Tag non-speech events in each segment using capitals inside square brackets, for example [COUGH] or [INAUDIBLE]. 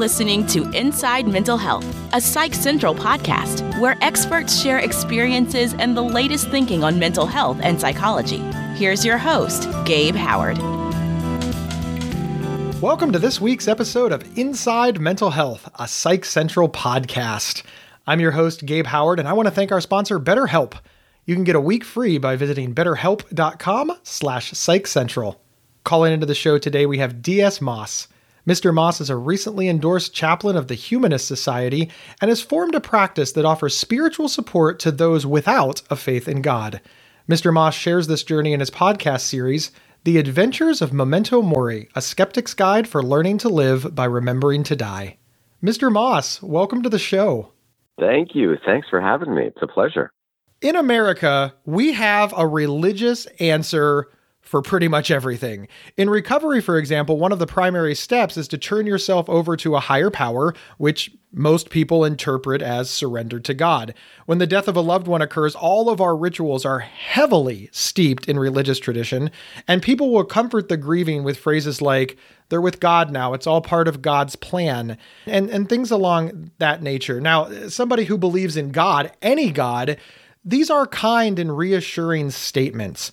listening to Inside Mental Health, a Psych Central podcast where experts share experiences and the latest thinking on mental health and psychology. Here's your host, Gabe Howard. Welcome to this week's episode of Inside Mental Health, a Psych Central podcast. I'm your host, Gabe Howard, and I want to thank our sponsor, BetterHelp. You can get a week free by visiting betterhelp.com slash psychcentral. Calling into the show today, we have D.S. Moss. Mr. Moss is a recently endorsed chaplain of the Humanist Society and has formed a practice that offers spiritual support to those without a faith in God. Mr. Moss shares this journey in his podcast series, The Adventures of Memento Mori, a skeptic's guide for learning to live by remembering to die. Mr. Moss, welcome to the show. Thank you. Thanks for having me. It's a pleasure. In America, we have a religious answer for pretty much everything. In recovery, for example, one of the primary steps is to turn yourself over to a higher power, which most people interpret as surrender to God. When the death of a loved one occurs, all of our rituals are heavily steeped in religious tradition, and people will comfort the grieving with phrases like, they're with God now. It's all part of God's plan, and, and things along that nature. Now, somebody who believes in God, any God, these are kind and reassuring statements.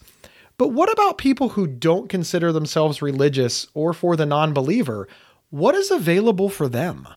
But what about people who don't consider themselves religious or for the non believer? What is available for them?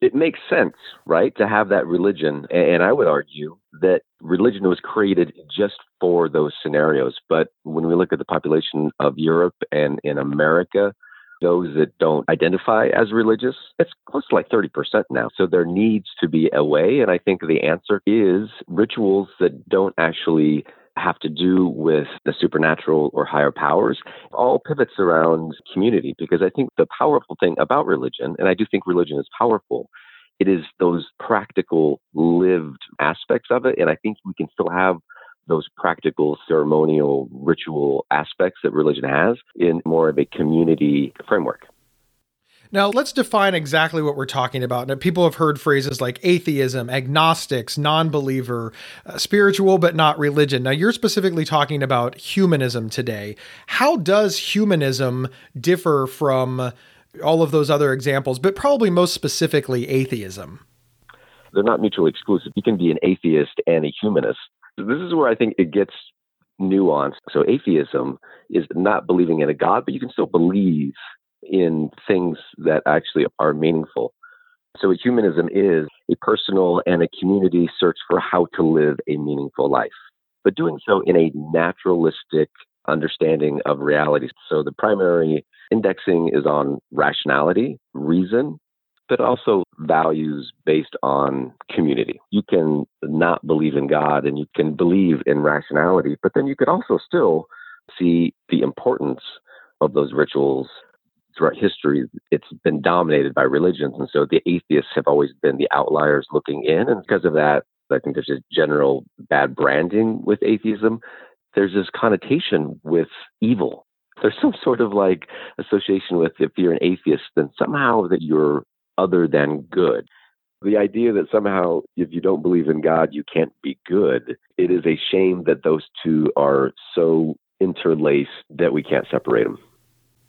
It makes sense, right, to have that religion. And I would argue that religion was created just for those scenarios. But when we look at the population of Europe and in America, those that don't identify as religious, it's close to like 30% now. So there needs to be a way. And I think the answer is rituals that don't actually have to do with the supernatural or higher powers all pivots around community because I think the powerful thing about religion, and I do think religion is powerful, it is those practical lived aspects of it. And I think we can still have those practical ceremonial ritual aspects that religion has in more of a community framework. Now, let's define exactly what we're talking about. Now, people have heard phrases like atheism, agnostics, non believer, uh, spiritual but not religion. Now, you're specifically talking about humanism today. How does humanism differ from all of those other examples, but probably most specifically atheism? They're not mutually exclusive. You can be an atheist and a humanist. This is where I think it gets nuanced. So, atheism is not believing in a God, but you can still believe in things that actually are meaningful. So, humanism is a personal and a community search for how to live a meaningful life, but doing so in a naturalistic understanding of reality. So, the primary indexing is on rationality, reason, but also values based on community. You can not believe in God and you can believe in rationality, but then you could also still see the importance of those rituals throughout history, it's been dominated by religions. And so the atheists have always been the outliers looking in. And because of that, I think there's just general bad branding with atheism. There's this connotation with evil. There's some sort of like association with if you're an atheist, then somehow that you're other than good. The idea that somehow if you don't believe in God, you can't be good, it is a shame that those two are so interlaced that we can't separate them.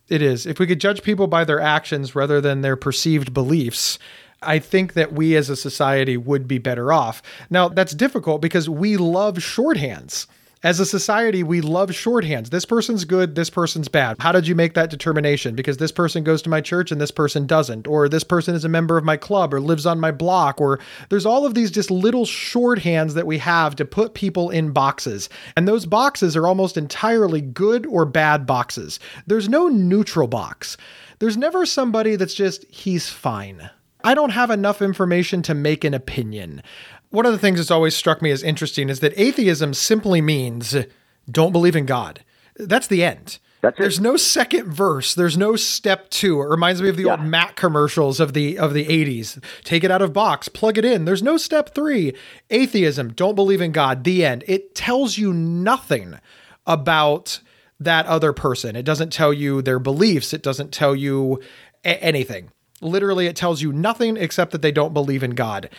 It is. If we could judge people by their actions rather than their perceived beliefs, I think that we as a society would be better off. Now, that's difficult because we love shorthands. As a society, we love shorthands. This person's good, this person's bad. How did you make that determination? Because this person goes to my church and this person doesn't. Or this person is a member of my club or lives on my block. Or there's all of these just little shorthands that we have to put people in boxes. And those boxes are almost entirely good or bad boxes. There's no neutral box. There's never somebody that's just, he's fine. I don't have enough information to make an opinion one of the things that's always struck me as interesting is that atheism simply means don't believe in God. That's the end. That's There's no second verse. There's no step two. It reminds me of the yeah. old Mac commercials of the of the 80s. Take it out of box, plug it in. There's no step three. Atheism, don't believe in God. The end. It tells you nothing about that other person. It doesn't tell you their beliefs. It doesn't tell you a- anything. Literally, it tells you nothing except that they don't believe in God.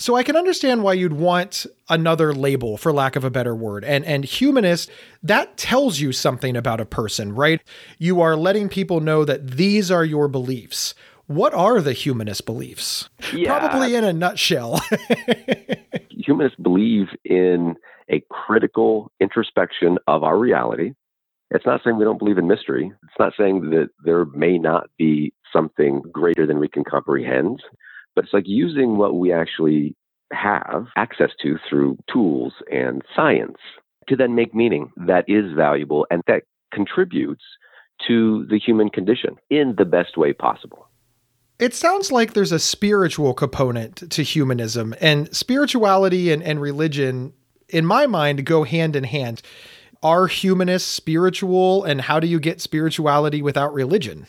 So I can understand why you'd want another label for lack of a better word. And and humanist that tells you something about a person, right? You are letting people know that these are your beliefs. What are the humanist beliefs? Yeah. Probably in a nutshell. [LAUGHS] humanists believe in a critical introspection of our reality. It's not saying we don't believe in mystery. It's not saying that there may not be something greater than we can comprehend, but it's like using what we actually have access to through tools and science to then make meaning that is valuable and that contributes to the human condition in the best way possible. It sounds like there's a spiritual component to humanism, and spirituality and, and religion, in my mind, go hand in hand. Are humanists spiritual, and how do you get spirituality without religion?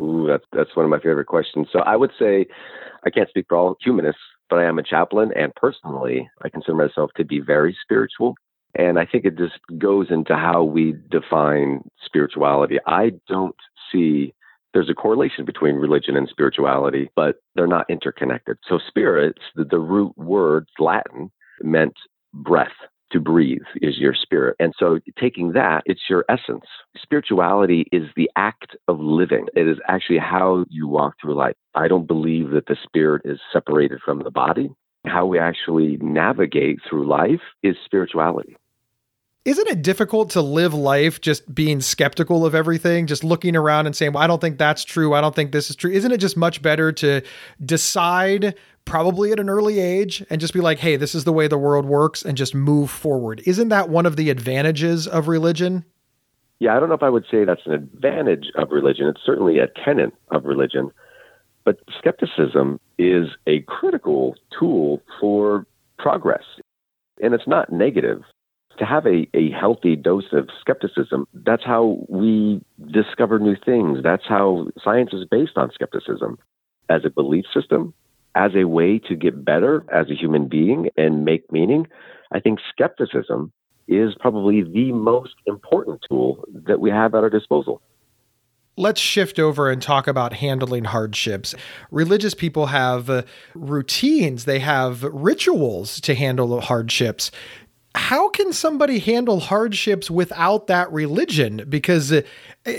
Ooh, that's that's one of my favorite questions. So I would say I can't speak for all humanists, but I am a chaplain, and personally, I consider myself to be very spiritual. And I think it just goes into how we define spirituality. I don't see there's a correlation between religion and spirituality, but they're not interconnected. So, spirits, the, the root word, Latin, meant breath. To breathe is your spirit. And so, taking that, it's your essence. Spirituality is the act of living, it is actually how you walk through life. I don't believe that the spirit is separated from the body. How we actually navigate through life is spirituality isn't it difficult to live life just being skeptical of everything, just looking around and saying, well, I don't think that's true. I don't think this is true. Isn't it just much better to decide probably at an early age and just be like, hey, this is the way the world works and just move forward? Isn't that one of the advantages of religion? Yeah, I don't know if I would say that's an advantage of religion. It's certainly a tenet of religion. But skepticism is a critical tool for progress. And it's not negative to have a, a healthy dose of skepticism, that's how we discover new things. That's how science is based on skepticism as a belief system, as a way to get better as a human being and make meaning. I think skepticism is probably the most important tool that we have at our disposal. Let's shift over and talk about handling hardships. Religious people have uh, routines, they have rituals to handle hardships how can somebody handle hardships without that religion? Because it,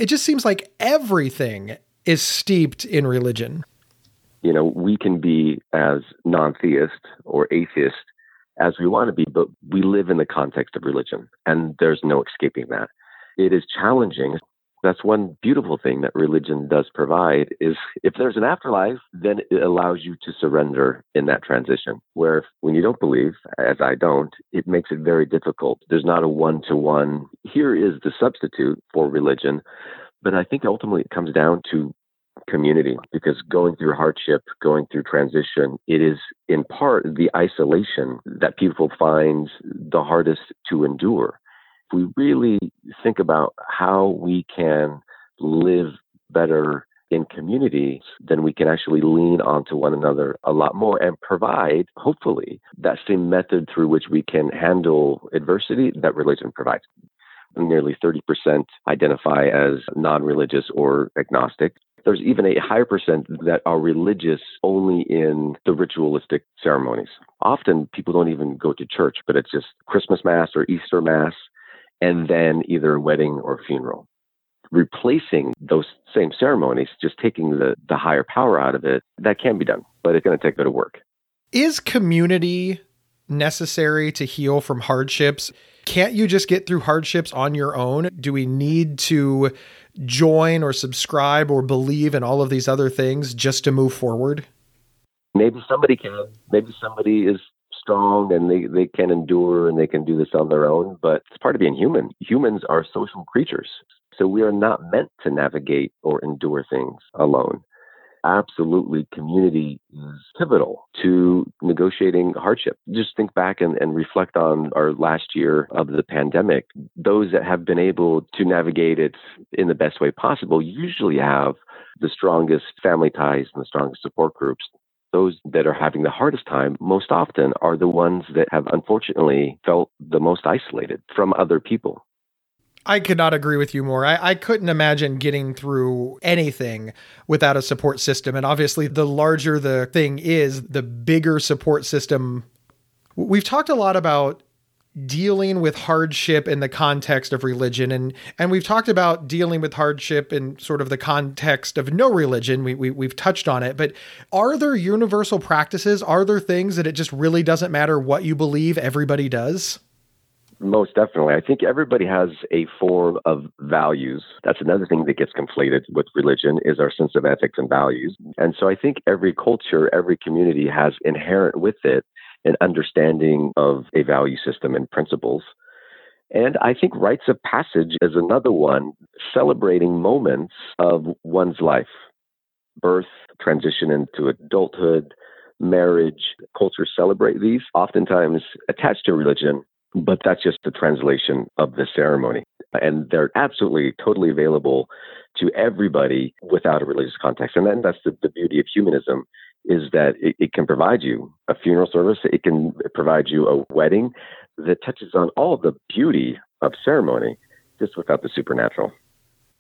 just seems like everything is steeped in religion. You know, we can be as non theist or atheist as we want to be, but we live in the context of religion, and there's no escaping that. It is challenging, that's one beautiful thing that religion does provide is if there's an afterlife then it allows you to surrender in that transition where when you don't believe as i don't it makes it very difficult. There's not a one to one here is the substitute for religion. But i think ultimately it comes down to community because going through hardship, going through transition, it is in part the isolation that people find the hardest to endure we really think about how we can live better in community, then we can actually lean onto one another a lot more and provide, hopefully, that same method through which we can handle adversity that religion provides. Nearly 30% identify as non religious or agnostic. There's even a higher percent that are religious only in the ritualistic ceremonies. Often people don't even go to church, but it's just Christmas Mass or Easter Mass and then either a wedding or funeral. Replacing those same ceremonies, just taking the, the higher power out of it, that can be done, but it's going to take a bit of work. Is community necessary to heal from hardships? Can't you just get through hardships on your own? Do we need to join or subscribe or believe in all of these other things just to move forward? Maybe somebody can. Maybe somebody is strong and they, they can endure and they can do this on their own, but it's part of being human. Humans are social creatures. So we are not meant to navigate or endure things alone. Absolutely, community is pivotal to negotiating hardship. Just think back and, and reflect on our last year of the pandemic. Those that have been able to navigate it in the best way possible usually have the strongest family ties and the strongest support groups those that are having the hardest time most often are the ones that have unfortunately felt the most isolated from other people. I could not agree with you more. I, I, couldn't imagine getting through anything without a support system. And obviously, the larger the thing is, the bigger support system. We've talked a lot about dealing with hardship in the context of religion and and we've talked about dealing with hardship in sort of the context of no religion we, we we've touched on it but are there universal practices are there things that it just really doesn't matter what you believe everybody does most definitely. I think everybody has a form of values. That's another thing that gets conflated with religion is our sense of ethics and values. And so I think every culture, every community has inherent with it an understanding of a value system and principles. And I think rites of passage is another one, celebrating moments of one's life birth, transition into adulthood, marriage. Cultures celebrate these, oftentimes attached to religion, but that's just the translation of the ceremony. And they're absolutely totally available to everybody without a religious context. And then that's the, the beauty of humanism is that it, it, can provide you a funeral service, it can provide you a wedding that touches on all the beauty of ceremony, just without the supernatural.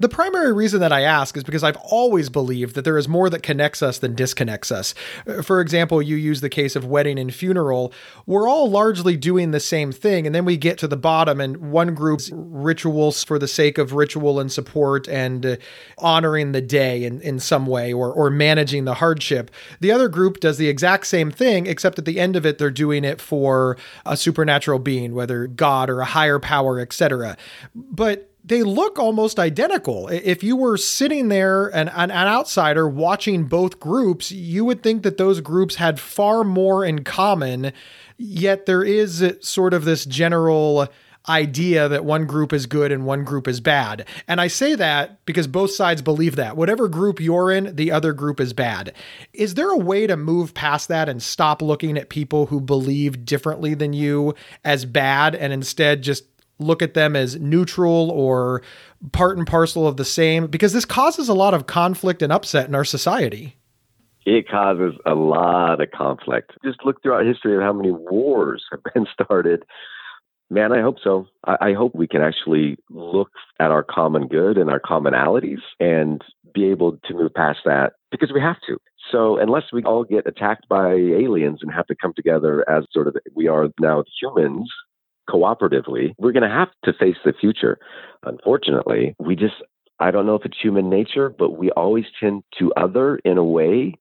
The primary reason that I ask is because I've always believed that there is more that connects us than disconnects us. Uh, for example, you use the case of wedding and funeral. We're all largely doing the same thing, and then we get to the bottom, and one group's rituals for the sake of ritual and support and uh, honoring the day in, in some way or, or managing the hardship. The other group does the exact same thing, except at the end of it, they're doing it for a supernatural being, whether God or a higher power, etc. But they look almost identical. If you were sitting there and an, an, outsider watching both groups, you would think that those groups had far more in common. Yet there is sort of this general idea that one group is good and one group is bad. And I say that because both sides believe that. Whatever group you're in, the other group is bad. Is there a way to move past that and stop looking at people who believe differently than you as bad and instead just look at them as neutral or part and parcel of the same because this causes a lot of conflict and upset in our society. It causes a lot of conflict. Just look throughout history of how many wars have been started. Man, I hope so. I, I hope we can actually look at our common good and our commonalities and be able to move past that because we have to. So unless we all get attacked by aliens and have to come together as sort of we are now humans cooperatively, we're going to have to face the future. Unfortunately, we just, I don't know if it's human nature, but we always tend to other in a way.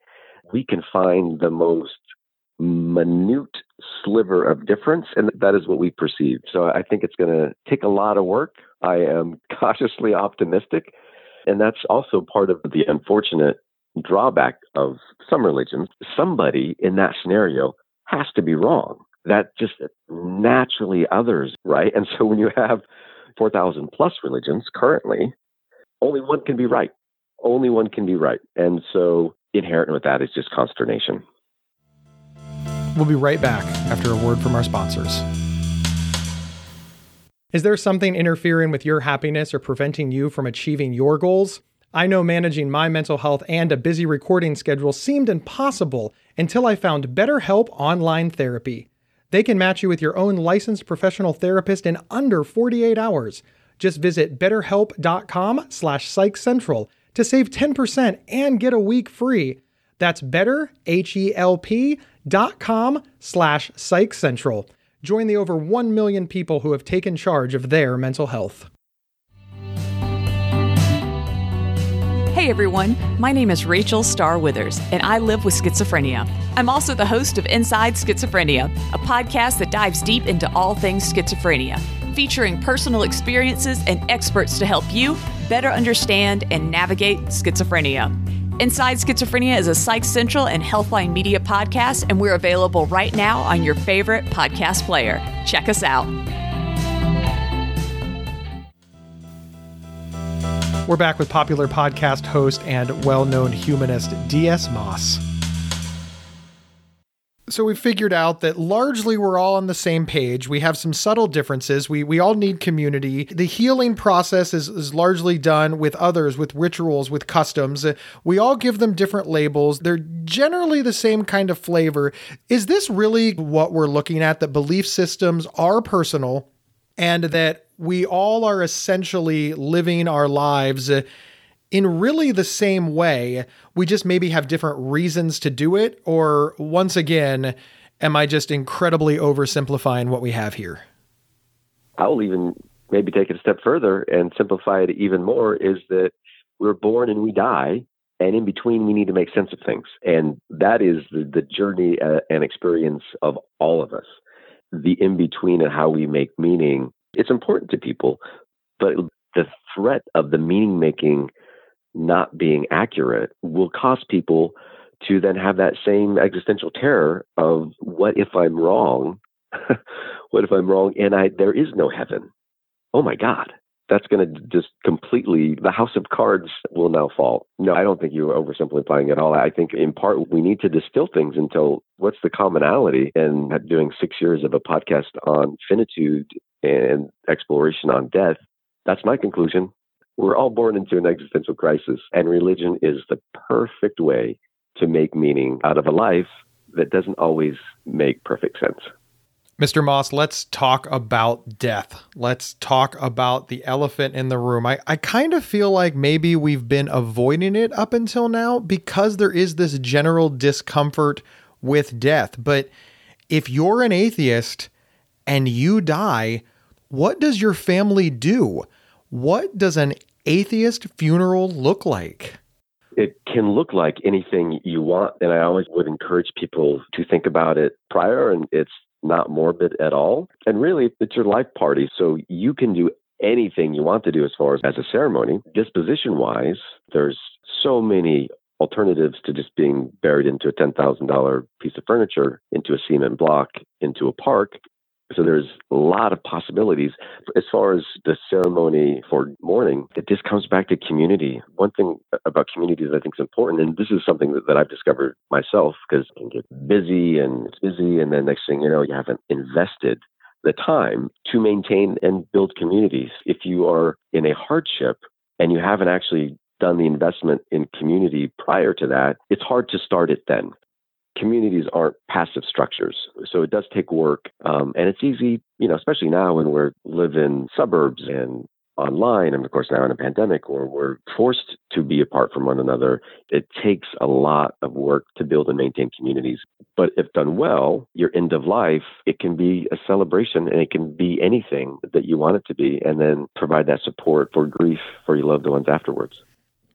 We can find the most minute sliver of difference, and that is what we perceive. So I think it's going to take a lot of work. I am [LAUGHS] cautiously optimistic. And that's also part of the unfortunate drawback of some religions. Somebody in that scenario has to be wrong that just naturally others, right? And so when you have 4,000 plus religions currently, only one can be right. Only one can be right. And so inherent with that is just consternation. We'll be right back after a word from our sponsors. Is there something interfering with your happiness or preventing you from achieving your goals? I know managing my mental health and a busy recording schedule seemed impossible until I found BetterHelp Online Therapy. They can match you with your own licensed professional therapist in under 48 hours. Just visit betterhelp.com slash psychcentral to save 10% and get a week free. That's betterhelp.com slash psychcentral. Join the over 1 million people who have taken charge of their mental health. Hey everyone, my name is Rachel Star Withers, and I live with schizophrenia. I'm also the host of Inside Schizophrenia, a podcast that dives deep into all things schizophrenia, featuring personal experiences and experts to help you better understand and navigate schizophrenia. Inside Schizophrenia is a Psych Central and Healthline Media podcast, and we're available right now on your favorite podcast player. Check us out. We're back with popular podcast host and well known humanist D.S. Moss. So we figured out that largely we're all on the same page. We have some subtle differences. We we all need community. The healing process is, is largely done with others, with rituals, with customs. Uh, we all give them different labels. They're generally the same kind of flavor. Is this really what we're looking at? That belief systems are personal and that we all are essentially living our lives uh, in really the same way. We just maybe have different reasons to do it. Or once again, am I just incredibly oversimplifying what we have here? I'll even maybe take it a step further and simplify it even more is that we're born and we die. And in between, we need to make sense of things. And that is the, the journey uh, and experience of all of us. The in between and how we make meaning, it's important to people. But the threat of the meaning making not being accurate will cause people to then have that same existential terror of what if I'm wrong? [LAUGHS] what if I'm wrong and I there is no heaven? Oh my God. That's going to just completely, the house of cards will now fall. No, I don't think you're oversimplifying it all. I think in part we need to distill things until what's the commonality and doing six years of a podcast on finitude and exploration on death. That's my conclusion. We're all born into an existential crisis, and religion is the perfect way to make meaning out of a life that doesn't always make perfect sense. Mr. Moss, let's talk about death. Let's talk about the elephant in the room. I, I kind of feel like maybe we've been avoiding it up until now because there is this general discomfort with death. But if you're an atheist and you die, what does your family do? What does an atheist funeral look like? It can look like anything you want. And I always would encourage people to think about it prior. And it's not morbid at all. And really, it's your life party. So you can do anything you want to do as far as, as a ceremony. Disposition wise, there's so many alternatives to just being buried into a $10,000 piece of furniture, into a cement block, into a park. So there's a lot of possibilities. As far as the ceremony for mourning, it just comes back to community. One thing about community that I think is important, and this is something that, that I've discovered myself because you can get busy and it's busy, and then next thing you know, you haven't invested the time to maintain and build communities. If you are in a hardship and you haven't actually done the investment in community prior to that, it's hard to start it then communities aren't passive structures. So it does take work. Um, and it's easy, you know, especially now when we're live in suburbs and online, and of course now in a pandemic where we're forced to be apart from one another, it takes a lot of work to build and maintain communities. But if done well, your end of life, it can be a celebration and it can be anything that you want it to be, and then provide that support for grief for your loved ones afterwards.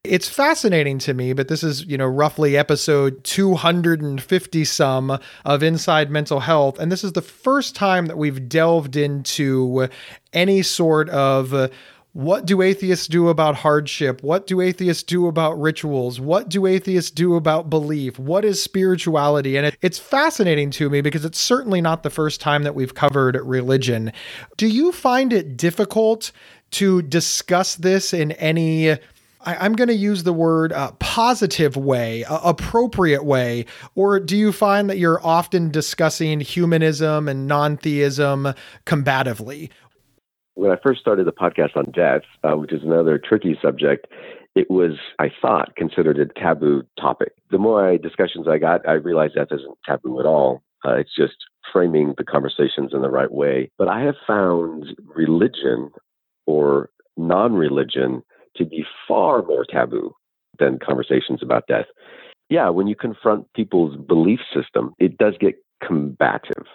It's fascinating to me, but this is, you know, roughly episode 250 some of Inside Mental Health. And this is the first time that we've delved into any sort of. what do atheists do about hardship? What do atheists do about rituals? What do atheists do about belief? What is spirituality? And it, it's fascinating to me because it's certainly not the first time that we've covered religion. Do you find it difficult to discuss this in any I, am going to use the word uh, positive way, uh, appropriate way, or do you find that you're often discussing humanism and non theism combatively? When I first started the podcast on death, uh, which is another tricky subject, it was, I thought, considered a taboo topic. The more I, discussions I got, I realized that isn't taboo at all. Uh, it's just framing the conversations in the right way. But I have found religion or non religion to be far more taboo than conversations about death. Yeah, when you confront people's belief system, it does get combative.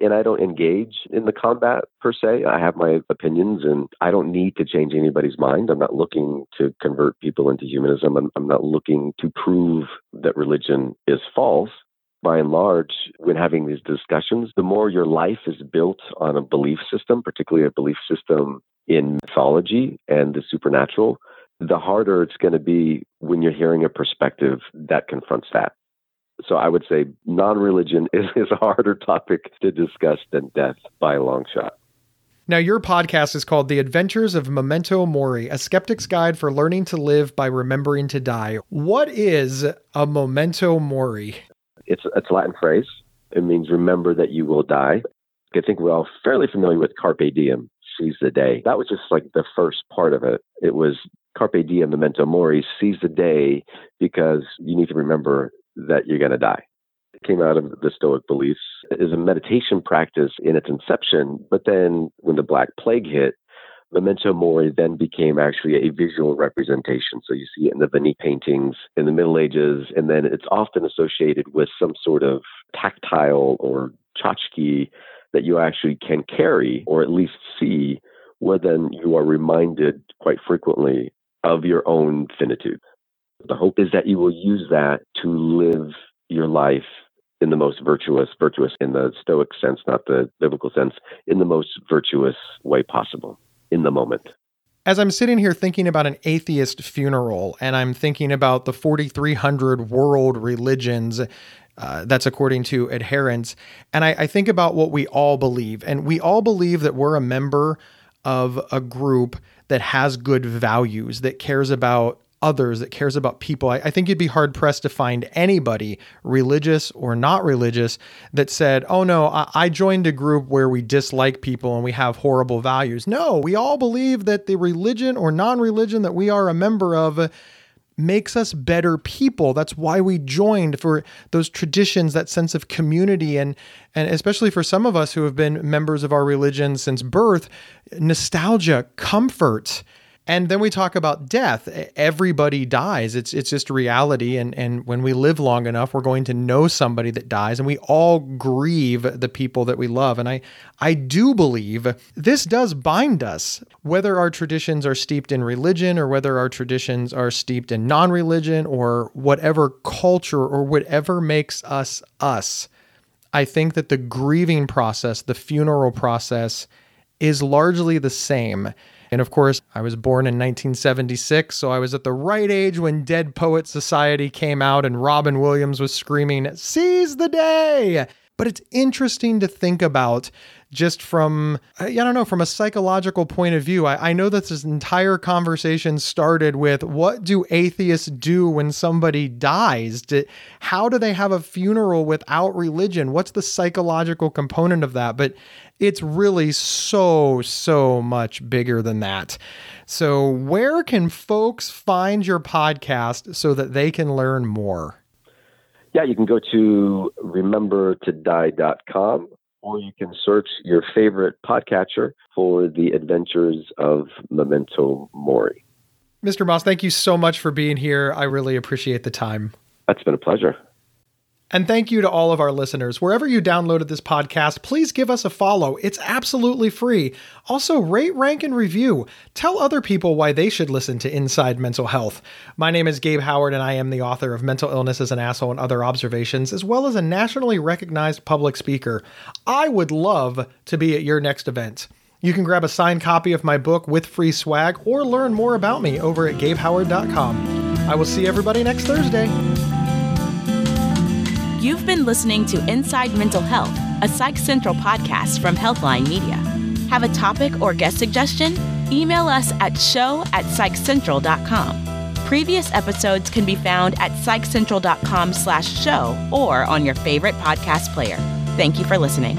And I don't engage in the combat per se. I have my opinions and I don't need to change anybody's mind. I'm not looking to convert people into humanism. I'm, I'm not looking to prove that religion is false by and large, when having these discussions, the more your life is built on a belief system, particularly a belief system in mythology and the supernatural, the harder it's going to be when you're hearing a perspective that confronts that. So I would say non religion [LAUGHS] is, is a harder topic to discuss than death by a long shot. Now, your podcast is called The Adventures of Memento Mori, a skeptic's guide for learning to live by remembering to die. What is a memento mori? It's, it's a Latin phrase. It means remember that you will die. I think we're all fairly familiar with carpe diem, seize the day. That was just like the first part of it. It was carpe diem, memento mori, seize the day because you need to remember that you're going to die. It came out of the Stoic beliefs as a meditation practice in its inception, but then when the Black Plague hit, memento mori then became actually a visual representation. So you see it in the vanitas paintings in the Middle Ages, and then it's often associated with some sort of tactile or tchotchke that you actually can carry or at least see, where then you are reminded quite frequently of your own finitude. The hope is that you will use that to live your life in the most virtuous, virtuous in the Stoic sense, not the biblical sense, in the most virtuous way possible in the moment. As I'm sitting here thinking about an atheist funeral and I'm thinking about the 4,300 world religions uh, that's according to adherents. And I, I, think about what we all believe. And we all believe that we're a member of a group that has good values, that cares about others, that cares about people. I, I think you'd be hard pressed to find anybody, religious or not religious, that said, oh no, I, I joined a group where we dislike people and we have horrible values. No, we all believe that the religion or non religion that we are a member of makes us better people. That's why we joined for those traditions, that sense of community and and especially for some of us who have been members of our religion since birth, nostalgia, comfort, and then we talk about death. Everybody dies. It's it's just reality. And and when we live long enough, we're going to know somebody that dies, and we all grieve the people that we love. And I I do believe this does bind us, whether our traditions are steeped in religion or whether our traditions are steeped in non-religion or whatever culture or whatever makes us us. I think that the grieving process, the funeral process, is largely the same. And of course, I was born in 1976, so I was at the right age when Dead Poet Society came out and Robin Williams was screaming, Seize the day! But it's interesting to think about just from, I don't know, from a psychological point of view. I, I know that this entire conversation started with what do atheists do when somebody dies? Do, how do they have a funeral without religion? What's the psychological component of that? But it's really so, so much bigger than that. So, where can folks find your podcast so that they can learn more? Yeah, you can go to remembertodie.com or you can search your favorite podcatcher for the adventures of Memento Mori. Mr. Moss, thank you so much for being here. I really appreciate the time. That's been a pleasure. And thank you to all of our listeners. Wherever you downloaded this podcast, please give us a follow. It's absolutely free. Also, rate, rank, and review. Tell other people why they should listen to Inside Mental Health. My name is Gabe Howard, and I am the author of Mental Illness is an Asshole and Other Observations, as well as a nationally recognized public speaker. I would love to be at your next event. You can grab a signed copy of my book with free swag or learn more about me over at gabehoward.com. I will see everybody next Thursday. You've been listening to Inside Mental Health, a Psych Central podcast from Healthline Media. Have a topic or guest suggestion? Email us at show at psychcentral.com. Previous episodes can be found at psychcentral.com slash show or on your favorite podcast player. Thank you for listening.